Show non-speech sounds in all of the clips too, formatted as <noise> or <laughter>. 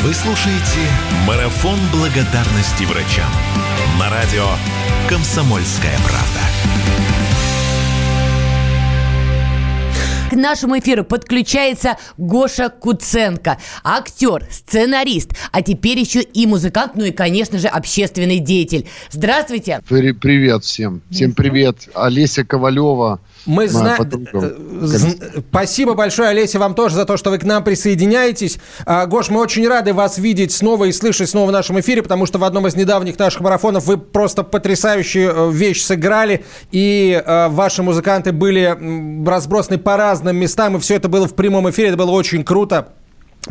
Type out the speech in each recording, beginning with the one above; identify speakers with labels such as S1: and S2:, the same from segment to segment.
S1: Вы слушаете «Марафон благодарности врачам» на радио «Комсомольская правда».
S2: К нашему эфиру подключается Гоша Куценко, актер, сценарист, а теперь еще и музыкант, ну и, конечно же, общественный деятель. Здравствуйте.
S3: Привет всем. Всем привет. Олеся Ковалева,
S4: мы знаем... Э, спасибо большое, Олеся, вам тоже за то, что вы к нам присоединяетесь. А, Гош, мы очень рады вас видеть снова и слышать снова в нашем эфире, потому что в одном из недавних наших марафонов вы просто потрясающую э, вещь сыграли, и э, ваши музыканты были разбросаны по разным местам, и все это было в прямом эфире, это было очень круто.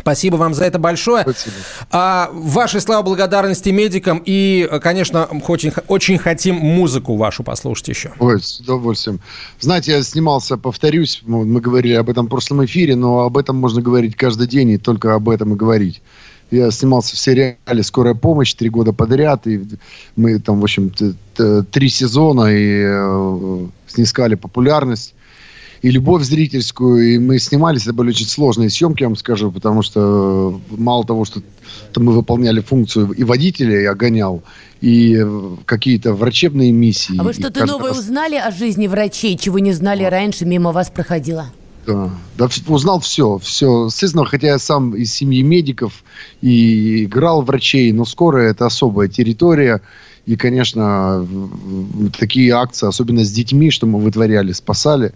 S4: Спасибо вам за это большое. Спасибо. А, ваши слова благодарности медикам и, конечно, очень, очень хотим музыку вашу послушать еще.
S3: Ой, с удовольствием. Знаете, я снимался, повторюсь, мы говорили об этом в прошлом эфире, но об этом можно говорить каждый день и только об этом и говорить. Я снимался в сериале «Скорая помощь» три года подряд, и мы там, в общем, три сезона и э, снискали популярность и любовь зрительскую, и мы снимались, это были очень сложные съемки, я вам скажу, потому что э, мало того, что мы выполняли функцию и водителя я гонял, и э, какие-то врачебные миссии.
S2: А вы что-то новое раз... узнали о жизни врачей, чего не знали раньше, мимо вас проходило?
S3: Да, да, узнал все, все. Естественно, хотя я сам из семьи медиков и играл врачей, но скорая это особая территория. И, конечно, такие акции, особенно с детьми, что мы вытворяли, спасали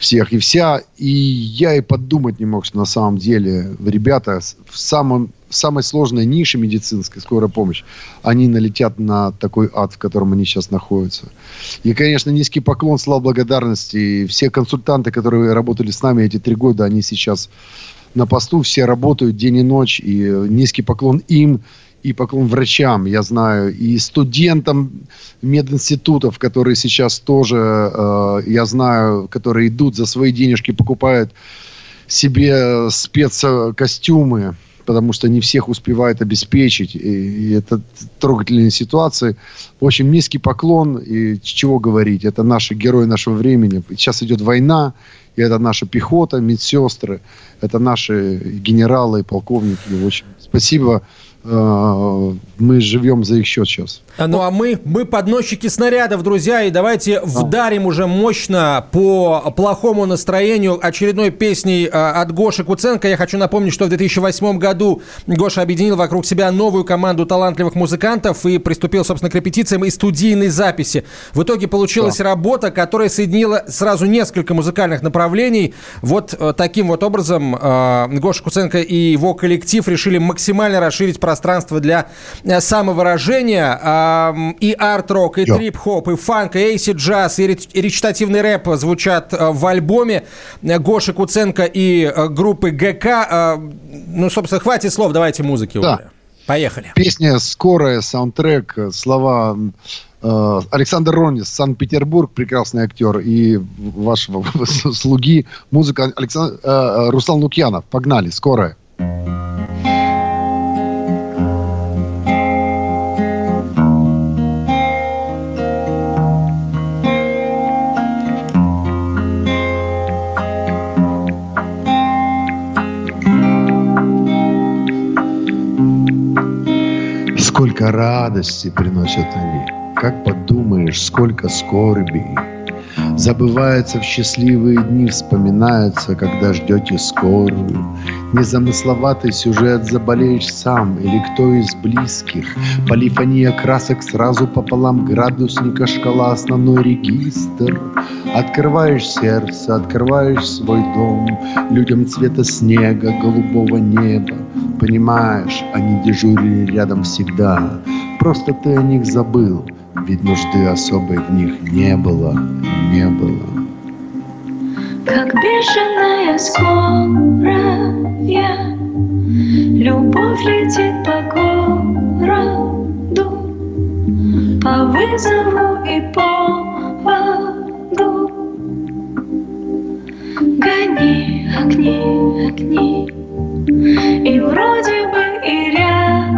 S3: всех и вся. И я и подумать не мог, что на самом деле ребята в самом в самой сложной нише медицинской, скорая помощь, они налетят на такой ад, в котором они сейчас находятся. И, конечно, низкий поклон, слава благодарности. И все консультанты, которые работали с нами эти три года, они сейчас на посту, все работают день и ночь. И низкий поклон им, и поклон врачам, я знаю, и студентам мединститутов, которые сейчас тоже, э, я знаю, которые идут за свои денежки, покупают себе спецкостюмы, потому что не всех успевают обеспечить. И, и это трогательные ситуации. В общем, низкий поклон. И чего говорить? Это наши герои нашего времени. Сейчас идет война, и это наша пехота, медсестры, это наши генералы и полковники. В общем, спасибо мы живем за их счет сейчас.
S4: А, ну а мы, мы подносчики снарядов, друзья, и давайте вдарим уже мощно по плохому настроению очередной песней от Гоши Куценко. Я хочу напомнить, что в 2008 году Гоша объединил вокруг себя новую команду талантливых музыкантов и приступил, собственно, к репетициям и студийной записи. В итоге получилась да. работа, которая соединила сразу несколько музыкальных направлений. Вот э, таким вот образом Гоша Куценко и его коллектив решили максимально расширить пространство для э, самовыражения. И арт-рок, и трип-хоп, и фанк, и эйси джаз, и речитативный рэп звучат э, в альбоме Гоши Куценко и э, группы ГК. Ну, собственно, хватит слов, давайте музыки да. уже. Поехали.
S3: Песня «Скорая», саундтрек, слова Александр Ронис, Санкт-Петербург, прекрасный актер, и вашего <laughs> слуги, музыка Александр, Руслан Лукьянов. Погнали, скорая. Сколько радости приносят они, как подумаешь, сколько скорби. Забывается в счастливые дни, вспоминается, когда ждете скорую. Незамысловатый сюжет заболеешь сам или кто из близких. Полифония красок сразу пополам, градусника шкала, основной регистр. Открываешь сердце, открываешь свой дом, людям цвета снега, голубого неба. Понимаешь, они дежурили рядом всегда, просто ты о них забыл, ведь нужды особой в них не было, не было.
S5: Как бешеная скорая, любовь летит по городу, по вызову и поводу. Гони огни, огни, и вроде бы и рядом,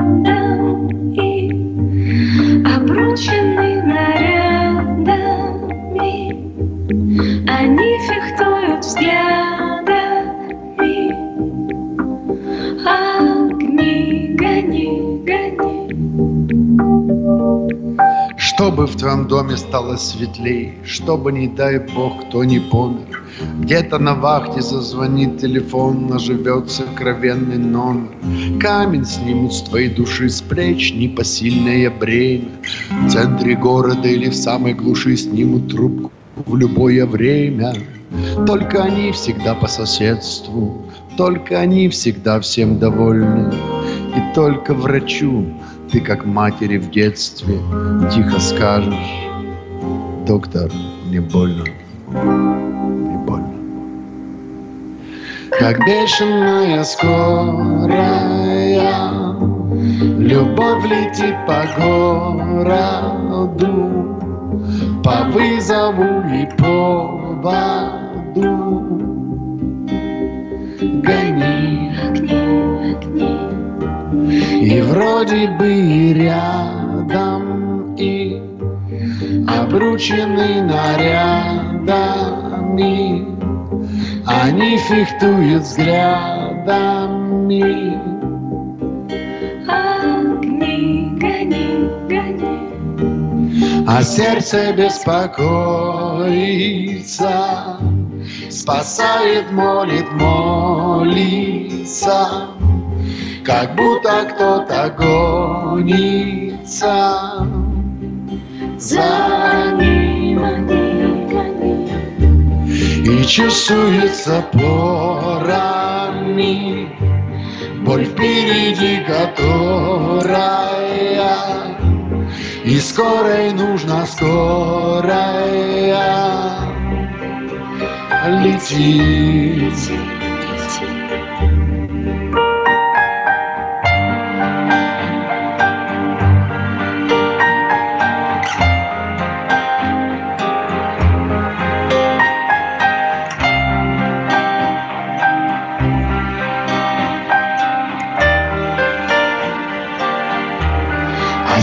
S3: Твоем доме стало светлей, чтобы, не дай бог, кто не помер. Где-то на вахте зазвонит телефон, наживет сокровенный номер. Камень снимут с твоей души с плеч непосильное бремя. В центре города или в самой глуши снимут трубку в любое время. Только они всегда по соседству, только они всегда всем довольны. И только врачу ты, как матери в детстве, тихо скажешь, доктор, мне больно, мне больно. Как бешеная скорая, любовь летит по городу, по вызову и поводу. Гони. И вроде бы и рядом, и обручены нарядами, они фехтуют взглядами.
S5: Огни, гони, гони.
S3: А сердце беспокоится, спасает, молит, молится, как будто кто-то гонится.
S5: За ним
S3: и чувствуется порами. Боль впереди которая. И скорой нужна скорая. Летит.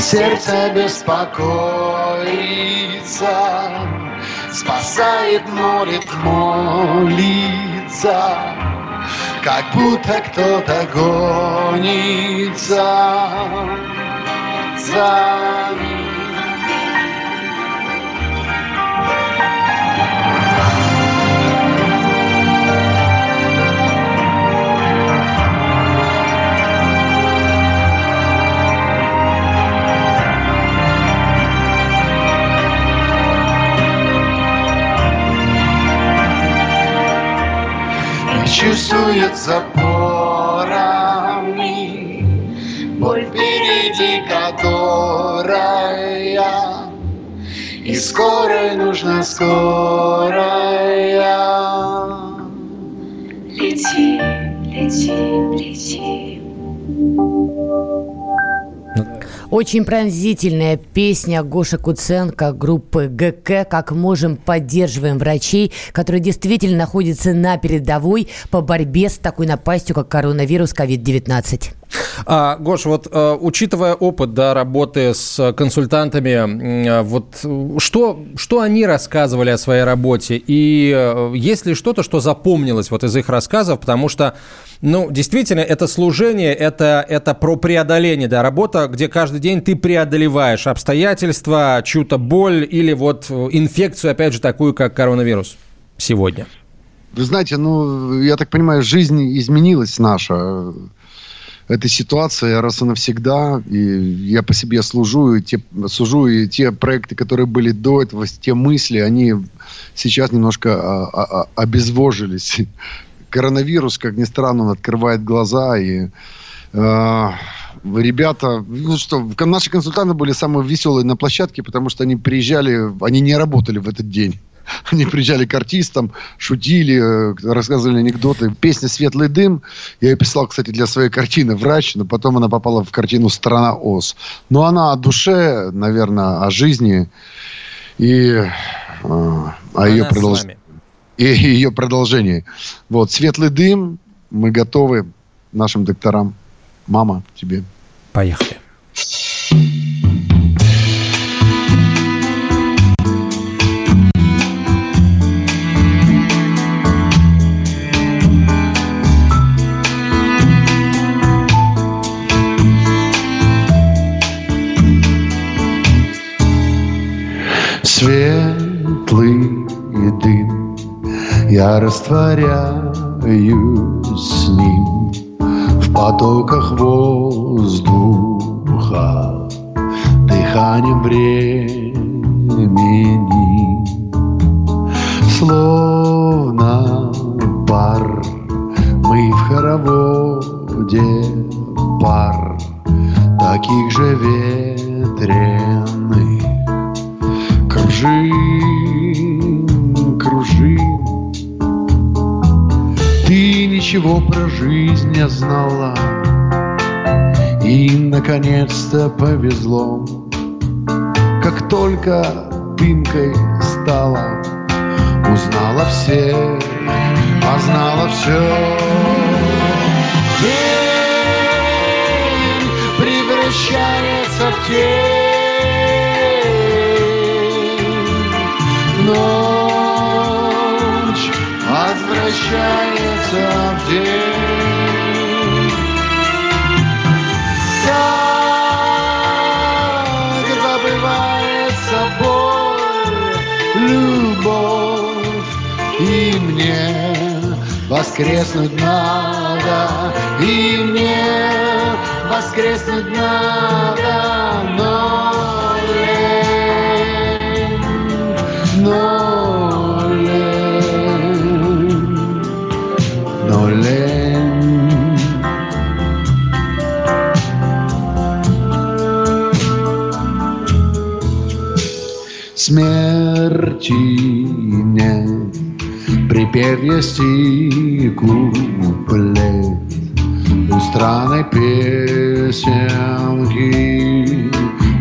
S3: Сердце беспокоится, спасает, молит, молится, как будто кто-то гонится за
S2: Очень пронзительная песня Гоша Куценко группы ГК «Как можем, поддерживаем врачей», которые действительно находятся на передовой по борьбе с такой напастью, как коронавирус COVID-19.
S4: А, Гош, вот э, учитывая опыт да, работы с консультантами, э, вот что, что они рассказывали о своей работе? И э, есть ли что-то, что запомнилось вот из их рассказов? Потому что, ну, действительно, это служение, это, это про преодоление, да, работа, где каждый день ты преодолеваешь обстоятельства, чью-то боль или вот э, инфекцию, опять же, такую, как коронавирус сегодня.
S3: Вы знаете, ну, я так понимаю, жизнь изменилась наша. Эта ситуация раз и навсегда. И я по себе служу, и те, сужу, и те проекты, которые были до этого, те мысли, они сейчас немножко а, а, а, обезвожились. Коронавирус, как ни странно, он открывает глаза, и а, ребята, ну что, наши консультанты были самые веселые на площадке, потому что они приезжали, они не работали в этот день. <laughs> Они приезжали к артистам, шутили, э, рассказывали анекдоты. Песня «Светлый дым» я ее писал, кстати, для своей картины «Врач», но потом она попала в картину «Страна Оз». Но она о душе, наверное, о жизни и э, о ее,
S4: Она с
S3: продолж-
S4: нами.
S3: И <laughs> ее продолжении. Вот, «Светлый дым», мы готовы нашим докторам. Мама, тебе.
S4: Поехали.
S3: Я растворяюсь с ним В потоках воздуха Дыханием времени Словно пар. Мы в хороводе пар Таких же ветреных ничего про жизнь не знала. И наконец-то повезло. Как только дымкой стала Узнала все, познала все День превращается в тень. Ночь возвращается день. Так забывается боль, любовь И мне воскреснуть надо И мне воскреснуть надо Но Припев есть и куплет у странной песенки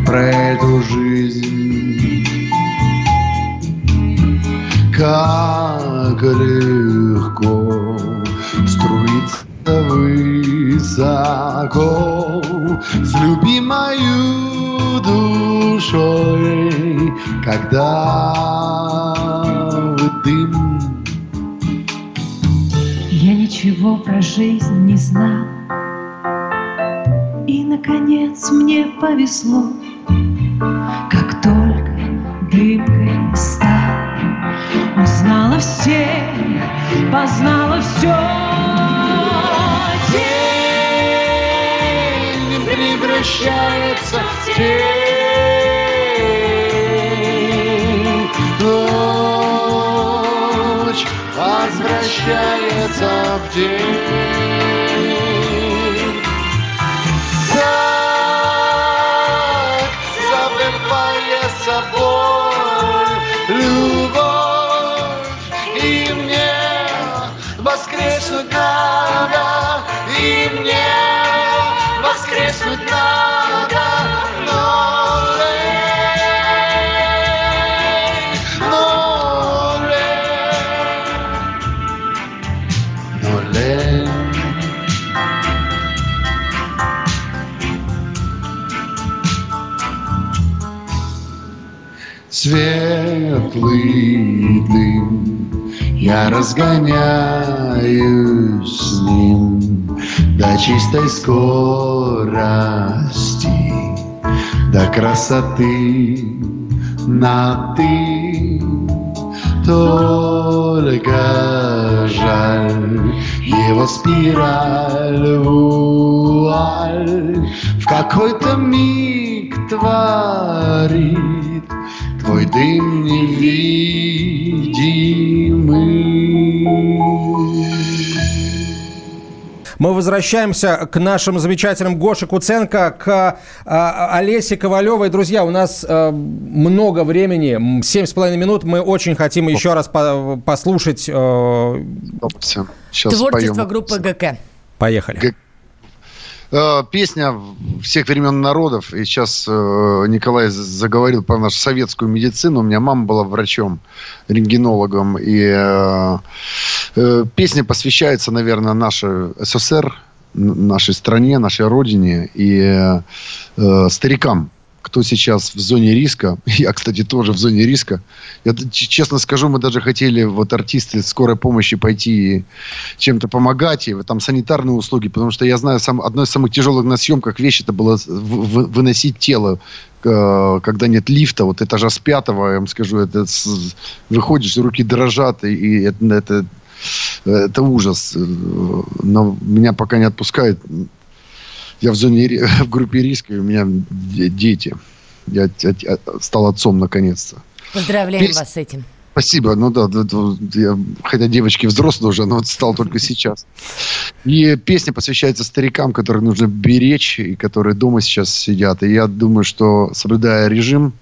S3: про эту жизнь. Как легко струится высоко с любимою душой, когда
S5: ничего про жизнь не знал. И, наконец, мне повезло Как только дымкой стал. Узнала все, познала все
S3: День превращается в тень. Возвращается в день. Так забывается боль, любовь, и мне воскреснуть надо, и мне Светлый дым, я разгоняюсь с ним до чистой скорости, до красоты на ты. Только жаль его спираль вуаль в какой-то миг творит твой дым невидимый.
S4: Мы возвращаемся к нашим замечательным Гоше Куценко, к а, Олесе Ковалевой. Друзья, у нас а, много времени, семь с половиной минут. Мы очень хотим еще раз по- послушать. э,
S2: Творчество группы ГК.
S4: Поехали.
S3: Э, Песня всех времен народов. И сейчас э, Николай заговорил про нашу советскую медицину. У меня мама была врачом, рентгенологом. И э, э, песня посвящается, наверное, нашей СССР, нашей стране, нашей родине и э, э, старикам, кто сейчас в зоне риска. <laughs> Я, кстати, тоже в зоне риска. Я честно скажу, мы даже хотели, вот артисты скорой помощи, пойти чем-то помогать, и там санитарные услуги, потому что я знаю, сам, одно из самых тяжелых на съемках вещь, это было выносить тело э, когда нет лифта, вот этажа с пятого, я вам скажу, это с, выходишь, руки дрожат, и это, это, это ужас. Но меня пока не отпускает я в зоне, <laughs> в группе риска, и у меня дети. Я стал отцом наконец-то.
S2: Поздравляем Пес... вас с этим.
S3: Спасибо. Ну да, да, да я, хотя девочки взрослые уже, но вот стал только сейчас. И песня посвящается старикам, которых нужно беречь, и которые дома сейчас сидят. И я думаю, что соблюдая режим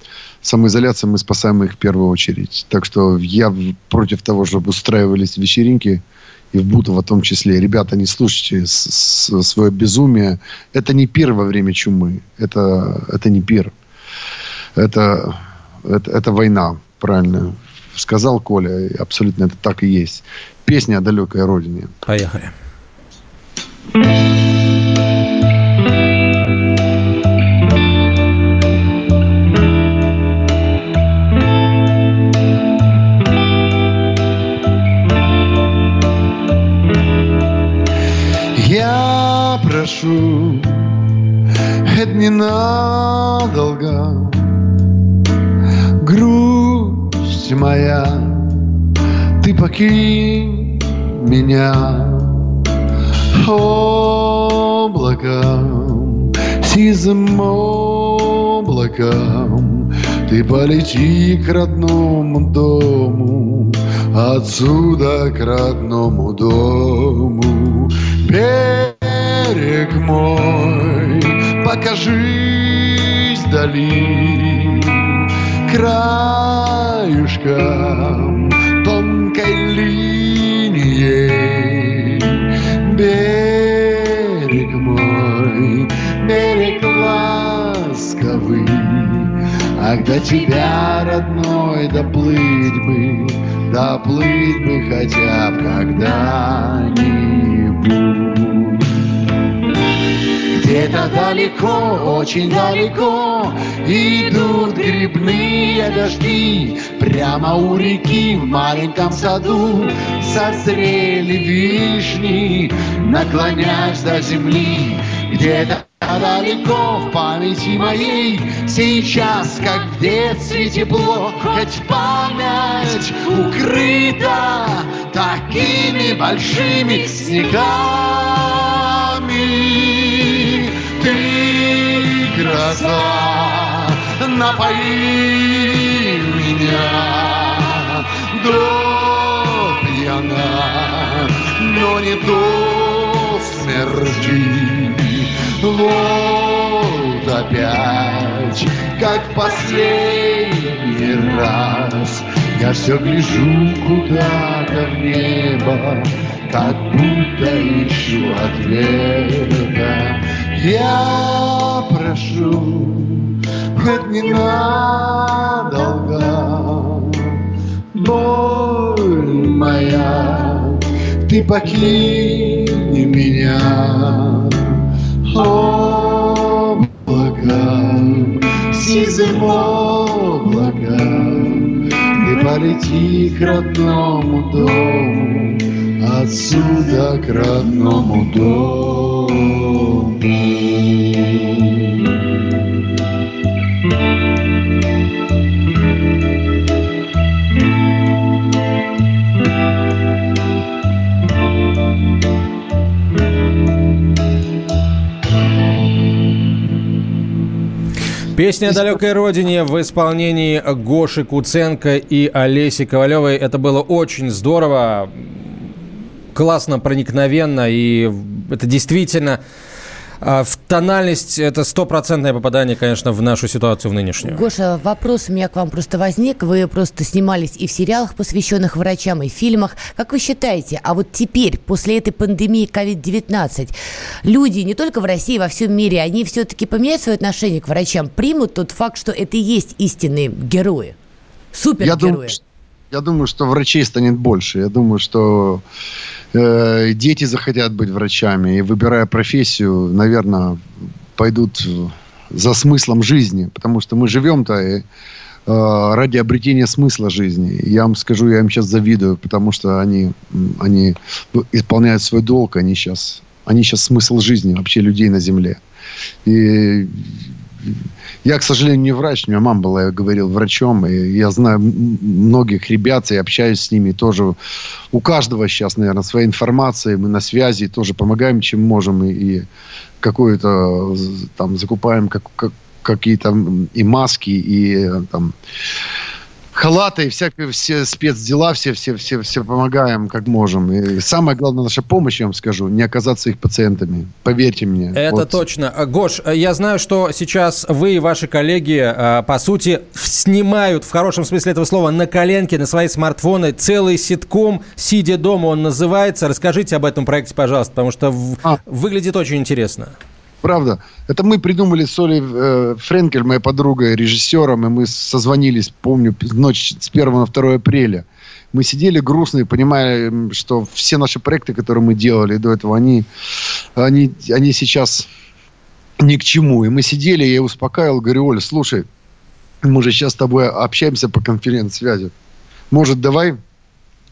S3: самоизоляции, мы спасаем их в первую очередь. Так что я против того, чтобы устраивались вечеринки и в Бутово в том числе. Ребята, не слушайте свое безумие. Это не пир во время чумы. Это, это не пир. Это, это, это война, правильно сказал Коля. Абсолютно это так и есть. Песня о далекой родине.
S4: Поехали.
S3: Прошу, это ненадолго. Грусть моя, ты покинь меня облаком, сизым облаком. Ты полети к родному дому, отсюда к родному дому. Пей берег мой, покажись вдали краюшком тонкой линией. Берег мой, берег ласковый, Ах, до тебя, родной, доплыть бы, доплыть бы хотя бы когда-нибудь. Где-то далеко, очень далеко Идут грибные дожди. Прямо у реки в маленьком саду Созрели вишни, наклонясь до земли Где-то далеко в памяти моей. Сейчас, как в детстве тепло Хоть память укрыта Такими большими снегами гроза, напои меня до пьяна, но не до смерти. Вот опять, как последний раз, я все гляжу куда-то в небо, как будто ищу ответа. Я прошу, хоть ненадолго, боль моя, ты покинь меня, облаком, сизым облаком, ты полети к родному дому, отсюда к родному дому.
S4: Песня о далекой родине в исполнении Гоши Куценко и Олеси Ковалевой. Это было очень здорово классно, проникновенно, и это действительно а, в тональность это стопроцентное попадание, конечно, в нашу ситуацию в нынешнюю.
S2: Гоша, вопрос у меня к вам просто возник. Вы просто снимались и в сериалах, посвященных врачам, и в фильмах. Как вы считаете, а вот теперь, после этой пандемии COVID-19, люди не только в России, во всем мире, они все-таки поменяют свое отношение к врачам, примут тот факт, что это и есть истинные герои, супергерои?
S3: Я думаю, я думаю, что врачей станет больше. Я думаю, что э, дети захотят быть врачами. И выбирая профессию, наверное, пойдут за смыслом жизни, потому что мы живем-то и, э, ради обретения смысла жизни. Я вам скажу, я им сейчас завидую, потому что они, они исполняют свой долг, они сейчас, они сейчас смысл жизни вообще людей на земле. И я, к сожалению, не врач. У меня мама была, я говорил, врачом. И я знаю многих ребят и общаюсь с ними тоже. У каждого сейчас, наверное, своя информация. Мы на связи тоже помогаем, чем можем. И, и какую-то там закупаем как, как, какие-то и маски, и там халаты, всякие все спецдела, все, все, все, все помогаем, как можем. И самое главное, наша помощь, я вам скажу, не оказаться их пациентами. Поверьте мне.
S4: Это вот. точно. Гош, я знаю, что сейчас вы и ваши коллеги, а, по сути, снимают, в хорошем смысле этого слова, на коленке, на свои смартфоны целый ситком, сидя дома он называется. Расскажите об этом проекте, пожалуйста, потому что а. выглядит очень интересно.
S3: Правда. Это мы придумали с Олей э, Френкель, моей подругой, режиссером, и мы созвонились, помню, ночь с 1 на 2 апреля. Мы сидели грустные, понимая, что все наши проекты, которые мы делали до этого, они, они, они сейчас ни к чему. И мы сидели, я успокаивал, говорю, Оля, слушай, мы же сейчас с тобой общаемся по конференц-связи. Может, давай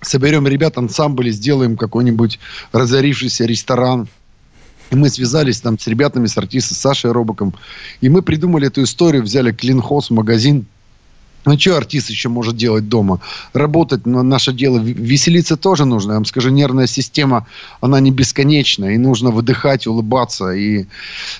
S3: соберем ребят ансамбль, сделаем какой-нибудь разорившийся ресторан – и мы связались там с ребятами, с артистом, с Сашей Робоком. И мы придумали эту историю, взяли клинхоз, магазин, ну, что артист еще может делать дома? Работать, но наше дело. Веселиться тоже нужно. Я вам скажу, нервная система, она не бесконечна. И нужно выдыхать, улыбаться. И,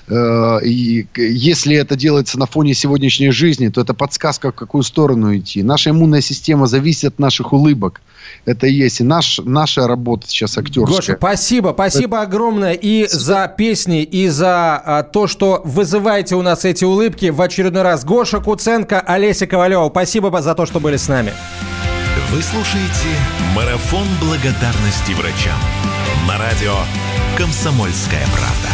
S3: э, и если это делается на фоне сегодняшней жизни, то это подсказка, в какую сторону идти. Наша иммунная система зависит от наших улыбок это и есть. И наш, наша работа сейчас актерская.
S4: Гоша, спасибо. Спасибо огромное и за песни, и за а, то, что вызываете у нас эти улыбки в очередной раз. Гоша Куценко, Олеся Ковалева, спасибо за то, что были с нами.
S1: Вы слушаете «Марафон благодарности врачам» на радио «Комсомольская правда».